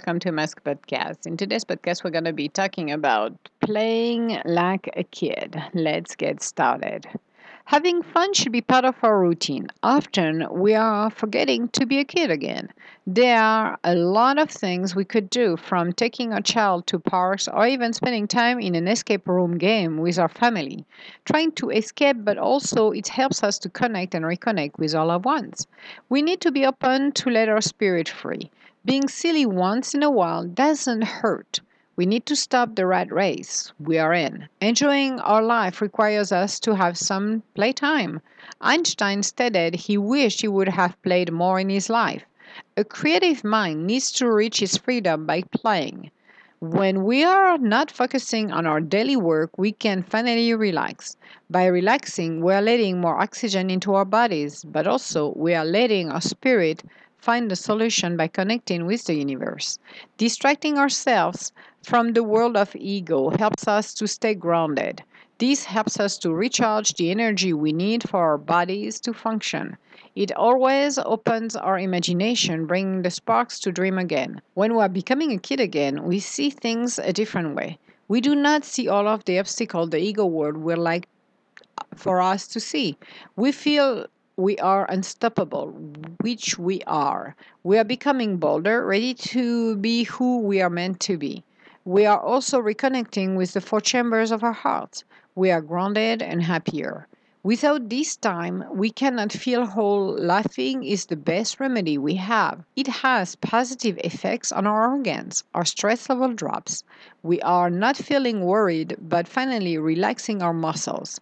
welcome to Mask Podcast. In today's podcast, we're going to be talking about playing like a kid. Let's get started. Having fun should be part of our routine. Often we are forgetting to be a kid again. There are a lot of things we could do, from taking a child to parks or even spending time in an escape room game with our family. Trying to escape, but also it helps us to connect and reconnect with our loved ones. We need to be open to let our spirit free. Being silly once in a while doesn't hurt. We need to stop the rat race we are in. Enjoying our life requires us to have some playtime. Einstein stated he wished he would have played more in his life. A creative mind needs to reach its freedom by playing. When we are not focusing on our daily work, we can finally relax. By relaxing, we are letting more oxygen into our bodies, but also we are letting our spirit find the solution by connecting with the universe. Distracting ourselves from the world of ego helps us to stay grounded. This helps us to recharge the energy we need for our bodies to function. It always opens our imagination, bringing the sparks to dream again. When we are becoming a kid again, we see things a different way. We do not see all of the obstacles the ego world would like for us to see. We feel we are unstoppable, which we are. We are becoming bolder, ready to be who we are meant to be. We are also reconnecting with the four chambers of our hearts. We are grounded and happier. Without this time, we cannot feel whole. Laughing is the best remedy we have. It has positive effects on our organs. Our stress level drops. We are not feeling worried, but finally relaxing our muscles.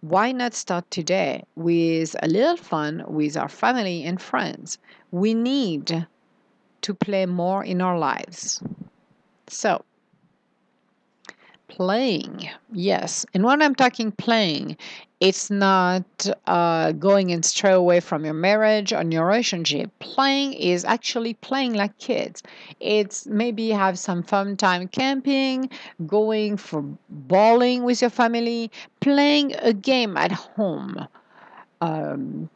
Why not start today with a little fun with our family and friends? We need to play more in our lives. So, playing yes and when i'm talking playing it's not uh, going and stray away from your marriage or your relationship. Playing is actually playing like kids. It's maybe have some fun time camping going for bowling with your family playing a game at home um,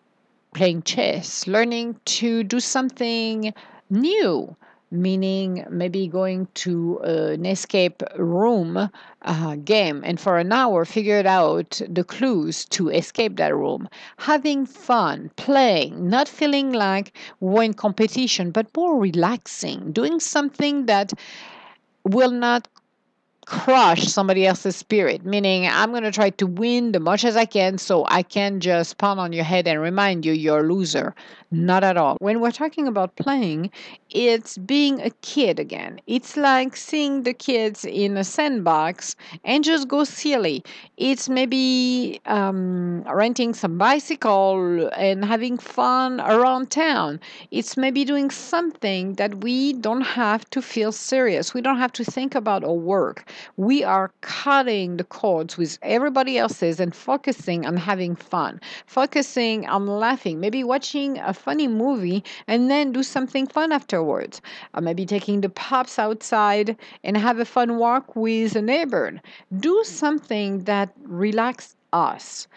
playing chess learning to do something new meaning maybe going to an escape room uh, game and for an hour figured out the clues to escape that room. Having fun playing not feeling like we're in competition but more relaxing doing something that will not crush somebody else's spirit, meaning I'm going to try to win the much as I can so I can just pound on your head and remind you you're a loser. Not at all. When we're talking about playing, it's being a kid again. It's like seeing the kids in a sandbox and just go silly. It's maybe um, renting some bicycle and having fun around town. It's maybe doing something that we don't have to feel serious. We don't have to think about our work we are cutting the cords with everybody else's and focusing on having fun, focusing on laughing, maybe watching a funny movie and then do something fun afterwards. Or maybe taking the pups outside and have a fun walk with a neighbor. Do something that relaxes us.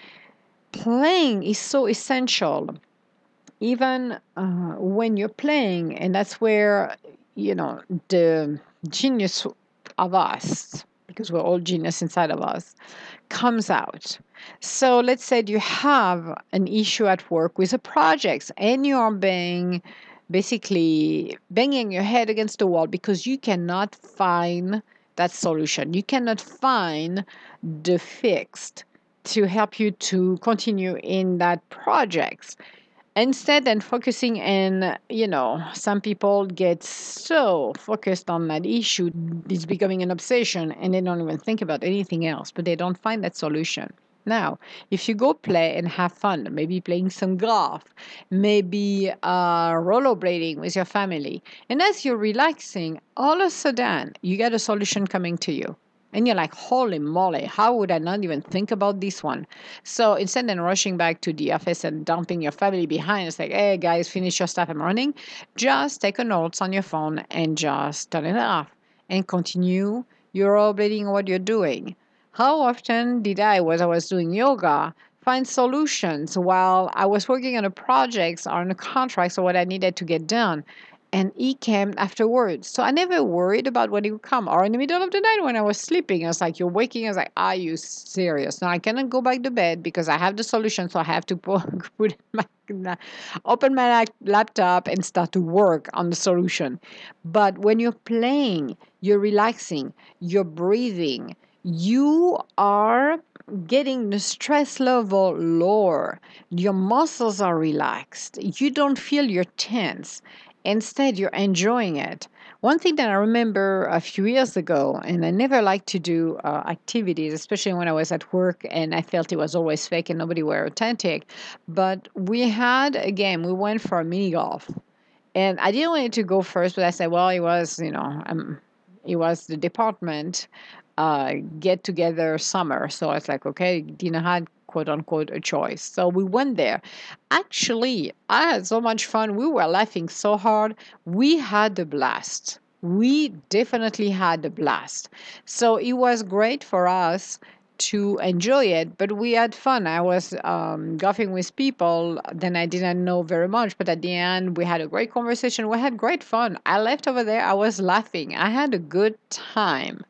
Playing is so essential even uh, when you're playing and that's where you know the genius of us, because we're all genius inside of us, comes out. So let's say you have an issue at work with a project and you are being basically banging your head against the wall because you cannot find that solution. You cannot find the fix to help you to continue in that project instead and focusing in you know some people get so focused on that issue it's becoming an obsession and they don't even think about anything else but they don't find that solution. Now if you go play and have fun maybe playing some golf maybe uh, rollerblading with your family and as you're relaxing all of a sudden you get a solution coming to you and you're like, holy moly, how would I not even think about this one? So instead of rushing back to the office and dumping your family behind, it's like, hey guys, finish your stuff, I'm running. Just take a notes on your phone and just turn it off and continue your rollerblading what you're doing. How often did I, when I was doing yoga, find solutions while I was working on a project or on a contract or what I needed to get done? And he came afterwards. So I never worried about when he would come. Or in the middle of the night when I was sleeping, I was like, You're waking. I was like, Are you serious? Now I cannot go back to bed because I have the solution. So I have to put my, open my laptop and start to work on the solution. But when you're playing, you're relaxing, you're breathing, you are getting the stress level lower. Your muscles are relaxed. You don't feel you're tense. Instead, you're enjoying it. One thing that I remember a few years ago, and I never liked to do uh, activities, especially when I was at work and I felt it was always fake and nobody were authentic. But we had a game, we went for a mini golf. And I didn't want to go first, but I said, well, it was, you know, um, it was the department uh, get together summer. So I was like, okay, Dina had quote unquote a choice. So we went there. Actually, I had so much fun. We were laughing so hard. We had a blast. We definitely had a blast. So it was great for us to enjoy it, but we had fun. I was um, golfing with people then I didn't know very much, but at the end we had a great conversation. We had great fun. I left over there. I was laughing. I had a good time.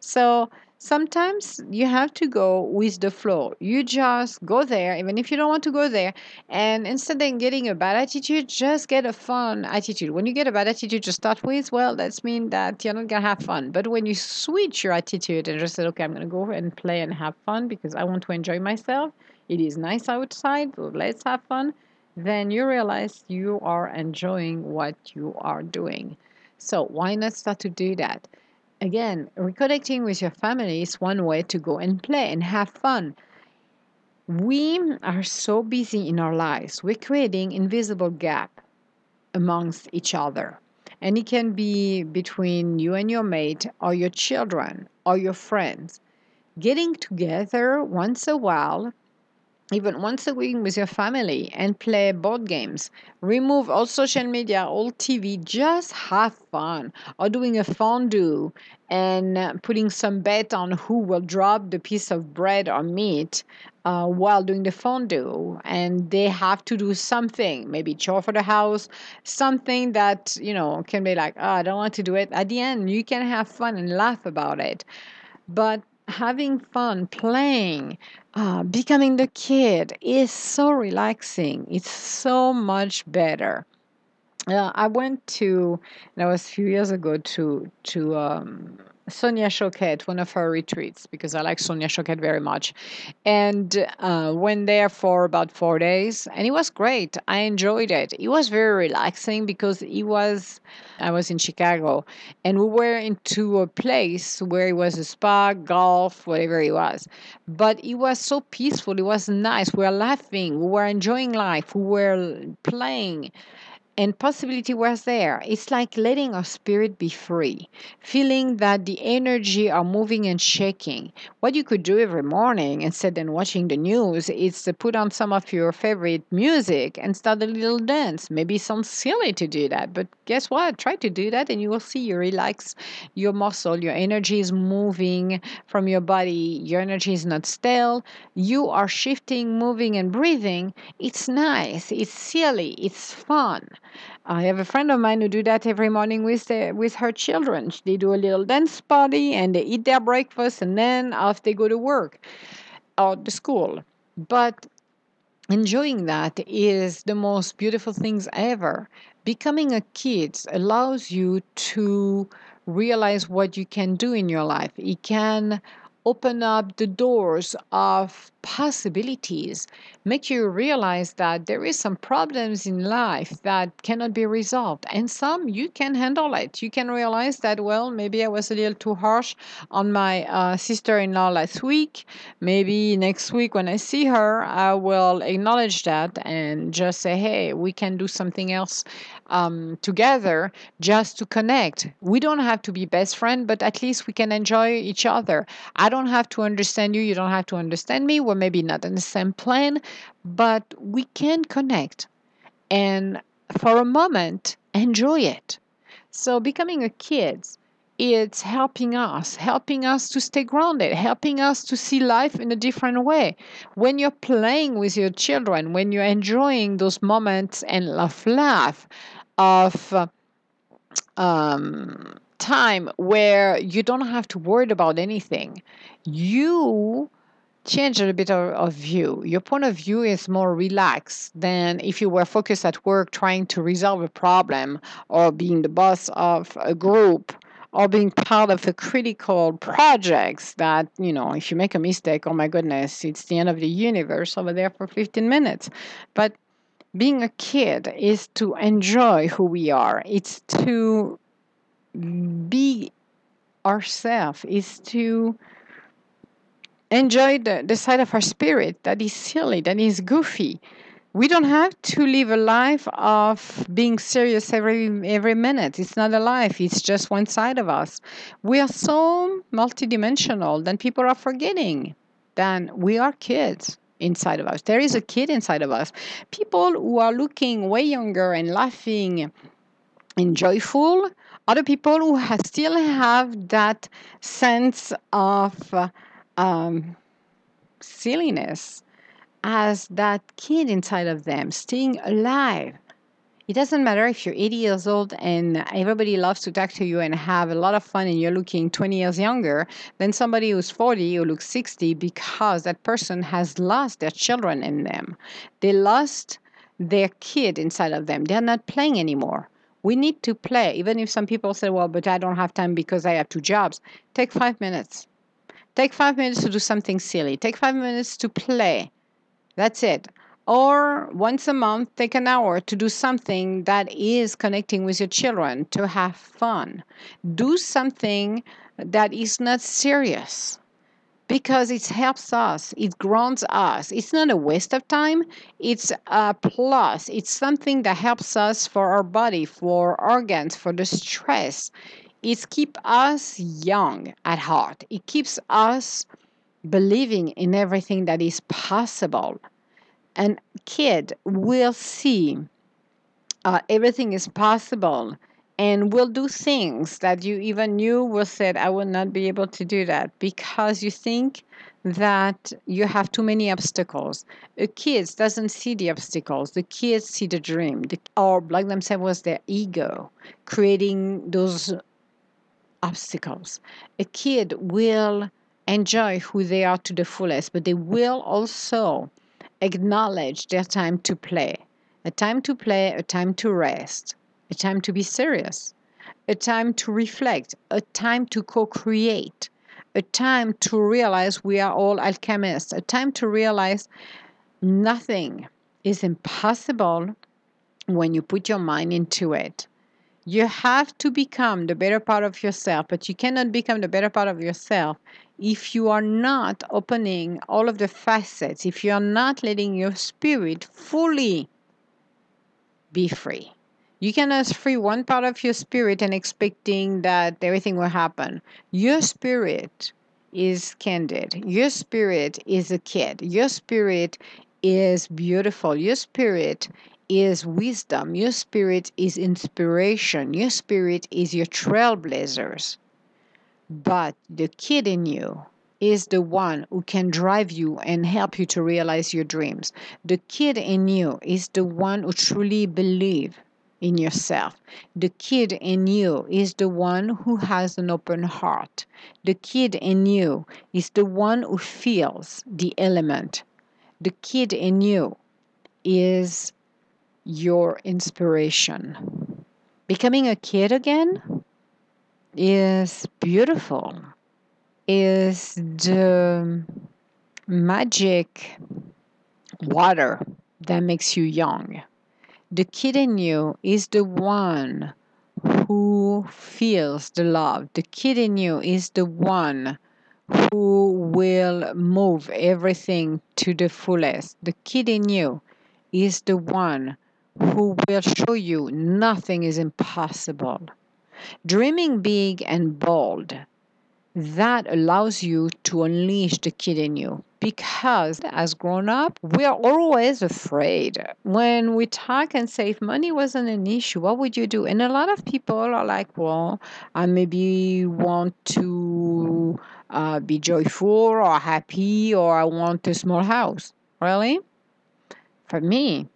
So sometimes you have to go with the flow. You just go there, even if you don't want to go there. And instead of getting a bad attitude, just get a fun attitude. When you get a bad attitude to start with, well, that's mean that you're not gonna have fun. But when you switch your attitude and just say, okay, I'm gonna go and play and have fun because I want to enjoy myself. It is nice outside. Let's have fun. Then you realize you are enjoying what you are doing. So why not start to do that? Again, reconnecting with your family is one way to go and play and have fun. We are so busy in our lives, we're creating invisible gap amongst each other. And it can be between you and your mate, or your children, or your friends. Getting together once a while even once a week with your family and play board games. Remove all social media, all TV, just have fun. Or doing a fondue and uh, putting some bet on who will drop the piece of bread or meat uh, while doing the fondue. And they have to do something, maybe chore for the house, something that, you know, can be like, oh, I don't want to do it. At the end, you can have fun and laugh about it. But having fun playing uh, becoming the kid is so relaxing. It's so much better. Uh, i went to that was a few years ago to to um, Sonia Choquette, one of her retreats, because I like Sonia Choquette very much, and uh, went there for about four days, and it was great. I enjoyed it. It was very relaxing because it was. I was in Chicago, and we were into a place where it was a spa, golf, whatever it was, but it was so peaceful. It was nice. We were laughing. We were enjoying life. We were playing and possibility was there. It's like letting our spirit be free, feeling that the energy are moving and shaking. What you could do every morning instead of watching the news is to put on some of your favorite music and start a little dance. Maybe it sounds silly to do that, but guess what? Try to do that and you will see you relax your muscle, your energy is moving from your body, your energy is not stale. You are shifting, moving, and breathing. It's nice, it's silly, it's fun. I have a friend of mine who do that every morning with their, with her children. They do a little dance party and they eat their breakfast and then off they go to work or the school. But enjoying that is the most beautiful things ever. Becoming a kid allows you to realize what you can do in your life. It can open up the doors of possibilities make you realize that there is some problems in life that cannot be resolved and some you can handle it. You can realize that well maybe i was a little too harsh on my uh, sister-in-law last week. Maybe next week when i see her i will acknowledge that and just say hey we can do something else um, together just to connect. We don't have to be best friend but at least we can enjoy each other. I don't have to understand you. You don't have to understand me. We're maybe not on the same plane but we can connect and for a moment enjoy it. So becoming a kid it's helping us, helping us to stay grounded, helping us to see life in a different way. When you're playing with your children, when you're enjoying those moments and of laugh, of um, time where you don't have to worry about anything. You change a little bit of, of view. Your point of view is more relaxed than if you were focused at work trying to resolve a problem or being the boss of a group or being part of a critical projects that you know if you make a mistake oh my goodness it's the end of the universe over there for 15 minutes. But being a kid is to enjoy who we are. It's to be ourselves is to enjoy the, the side of our spirit that is silly, that is goofy. We don't have to live a life of being serious every every minute. It's not a life, it's just one side of us. We are so multidimensional that people are forgetting that we are kids inside of us. There is a kid inside of us. People who are looking way younger and laughing and joyful other people who have still have that sense of uh, um, silliness as that kid inside of them staying alive it doesn't matter if you're 80 years old and everybody loves to talk to you and have a lot of fun and you're looking 20 years younger than somebody who's 40 who looks 60 because that person has lost their children in them. They lost their kid inside of them. They're not playing anymore. We need to play, even if some people say, well, but I don't have time because I have two jobs. Take five minutes. Take five minutes to do something silly. Take five minutes to play. That's it. Or once a month, take an hour to do something that is connecting with your children, to have fun. Do something that is not serious because it helps us, it grounds us. It's not a waste of time, it's a plus. It's something that helps us for our body, for organs, for the stress. It keeps us young at heart. It keeps us believing in everything that is possible. And kid will see. Uh, everything is possible. And will do things that you even knew was said i will not be able to do that because you think that you have too many obstacles. A kid doesn't see the obstacles. The kids see the dream. The, or like themselves was their ego creating those obstacles a kid will enjoy who they are to the fullest but they will also acknowledge their time to play a time to play a time to rest a time to be serious, a time to reflect, a time to co create, a time to realize we are all alchemists, a time to realize nothing is impossible when you put your mind into it. You have to become the better part of yourself, but you cannot become the better part of yourself if you are not opening all of the facets, if you are not letting your spirit fully be free. You cannot free one part of your spirit and expecting that everything will happen. Your spirit is candid. Your spirit is a kid. Your spirit is beautiful. Your spirit is wisdom. Your spirit is inspiration. Your spirit is your trailblazers. But the kid in you is the one who can drive you and help you to realize your dreams. The kid in you is the one who truly believes in yourself. The kid in you is the one who has an open heart. The kid in you is the one who feels the element. The kid in you is your inspiration. Becoming a kid again is beautiful, is the magic water that makes you young the kid in you is the one who feels the love. The kid in you is the one who will move everything to the fullest. The kid in you is the one who will show you nothing is impossible. Dreaming big and bold, that allows you to unleash the kid in you. Because as grown up we are always afraid. When we talk and say if money wasn't an issue what would you do? And a lot of people are like well i maybe want to uh, be joyful or happy or i want a small house. Really? For me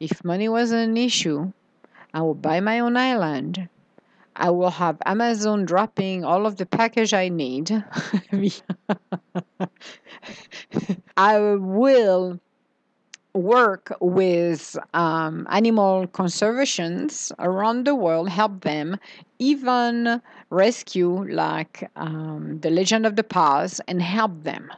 if money wasn't an issue i would buy my own island I will have Amazon dropping all of the package I need. I will work with um, animal conservations around the world, help them, even rescue like um, the Legend of the Past, and help them.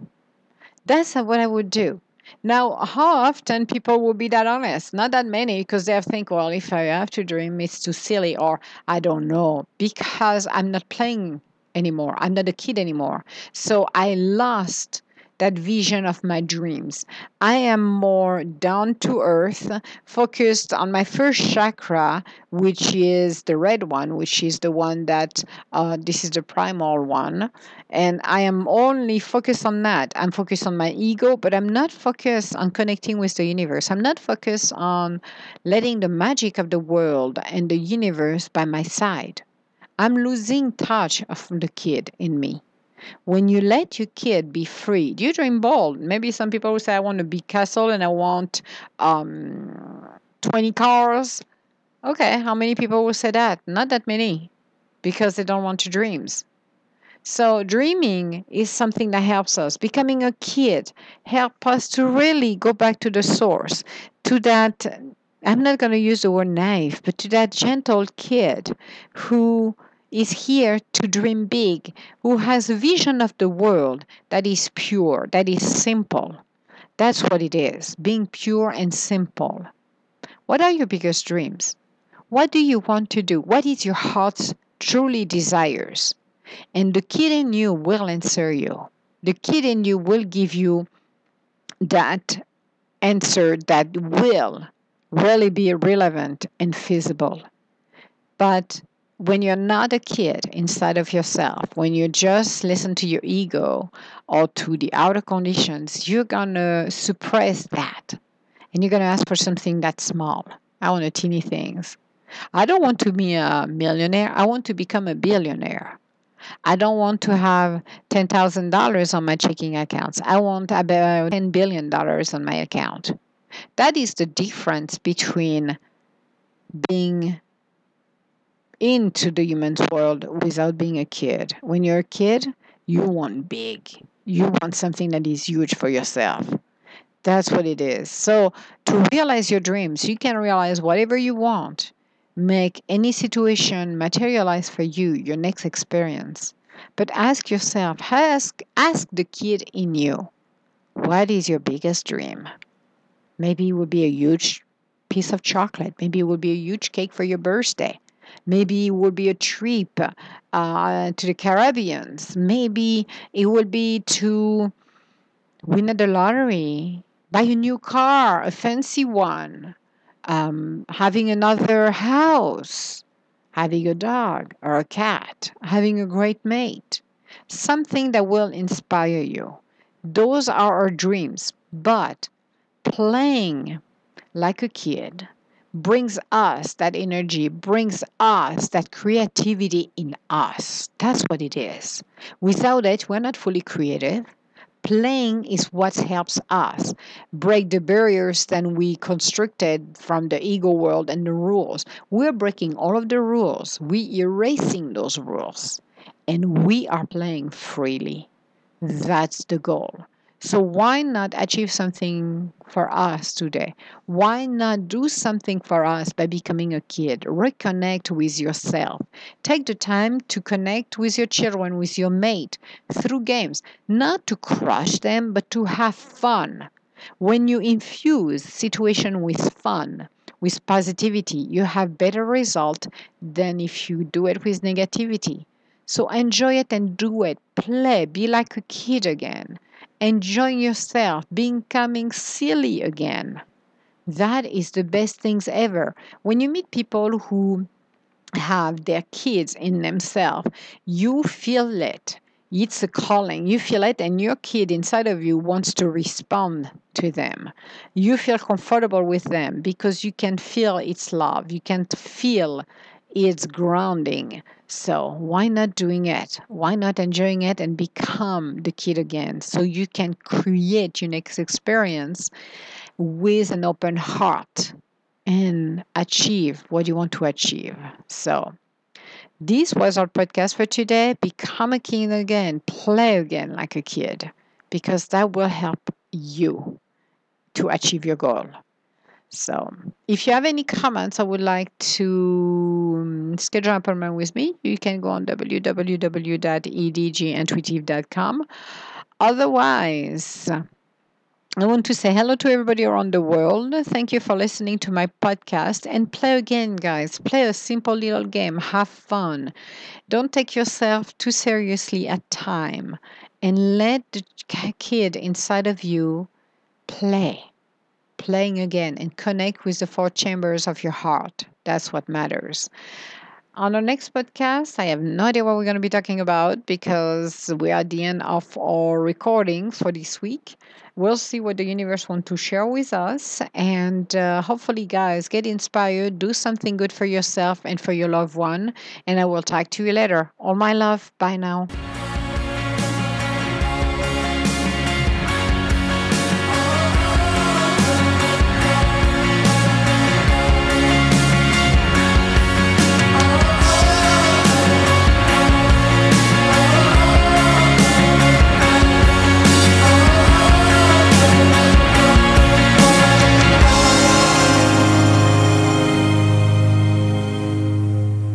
That's what I would do. Now, how often people will be that honest? Not that many, because they think, well, if I have to dream, it's too silly, or I don't know, because I'm not playing anymore. I'm not a kid anymore. So I lost that vision of my dreams. I am more down to earth, focused on my first chakra, which is the red one, which is the one that uh, this is the primal one. And I am only focused on that. I'm focused on my ego, but I'm not focused on connecting with the universe. I'm not focused on letting the magic of the world and the universe by my side. I'm losing touch of the kid in me when you let your kid be free, do you dream bold. Maybe some people will say, I want a big castle and I want um, 20 cars. Okay, how many people will say that? Not that many because they don't want to dreams. So dreaming is something that helps us. Becoming a kid help us to really go back to the source, to that I'm not going to use the word naive, but to that gentle kid who is here to dream big, who has a vision of the world that is pure, that is simple. That's what it is, being pure and simple. What are your biggest dreams? What do you want to do? What is your heart's truly desires? And the kid in you will answer you. The kid in you will give you that answer that will really be relevant and feasible. But when you're not a kid inside of yourself, when you just listen to your ego or to the outer conditions, you're going to suppress that. And you're going to ask for something that's small. I want a teeny things. I don't want to be a millionaire. I want to become a billionaire. I don't want to have $10,000 on my checking accounts. I want about $10 billion on my account. That is the difference between being into the human's world without being a kid. When you're a kid, you want big. You want something that is huge for yourself. That's what it is. So, to realize your dreams, you can realize whatever you want. Make any situation materialize for you, your next experience. But ask yourself, ask, ask the kid in you, what is your biggest dream? Maybe it would be a huge piece of chocolate. Maybe it would be a huge cake for your birthday. Maybe it would be a trip uh, to the Caribbean. Maybe it would be to win at the lottery, buy a new car, a fancy one, um, having another house, having a dog or a cat, having a great mate, something that will inspire you. Those are our dreams, but playing like a kid brings us that energy, brings us that creativity in us. That's what it is. Without it, we're not fully creative. Playing is what helps us break the barriers that we constructed from the ego world and the rules. We're breaking all of the rules, We're erasing those rules, and we are playing freely. That's the goal. So why not achieve something for us today? Why not do something for us by becoming a kid? Reconnect with yourself. Take the time to connect with your children, with your mate through games, not to crush them, but to have fun. When you infuse situation with fun, with positivity, you have better result than if you do it with negativity. So enjoy it and do it. Play. Be like a kid again enjoying yourself, becoming silly again. That is the best things ever. When you meet people who have their kids in themselves, you feel it. It's a calling. You feel it, and your kid inside of you wants to respond to them. You feel comfortable with them because you can feel its love. You can feel its grounding. So why not doing it? Why not enjoying it and become the kid again so you can create your next experience with an open heart and achieve what you want to achieve. So This was our podcast for today. Become a king again. Play again like a kid because that will help you to achieve your goal. So, if you have any comments, I would like to um, schedule an appointment with me. You can go on www.edgintuitive.com. Otherwise, I want to say hello to everybody around the world. Thank you for listening to my podcast and play again, guys. Play a simple little game. Have fun. Don't take yourself too seriously at time and let the kid inside of you play. Playing again and connect with the four chambers of your heart. That's what matters. On our next podcast, I have no idea what we're going to be talking about because we're at the end of our recording for this week. We'll see what the universe wants to share with us. And uh, hopefully, guys, get inspired, do something good for yourself and for your loved one. And I will talk to you later. All my love. Bye now.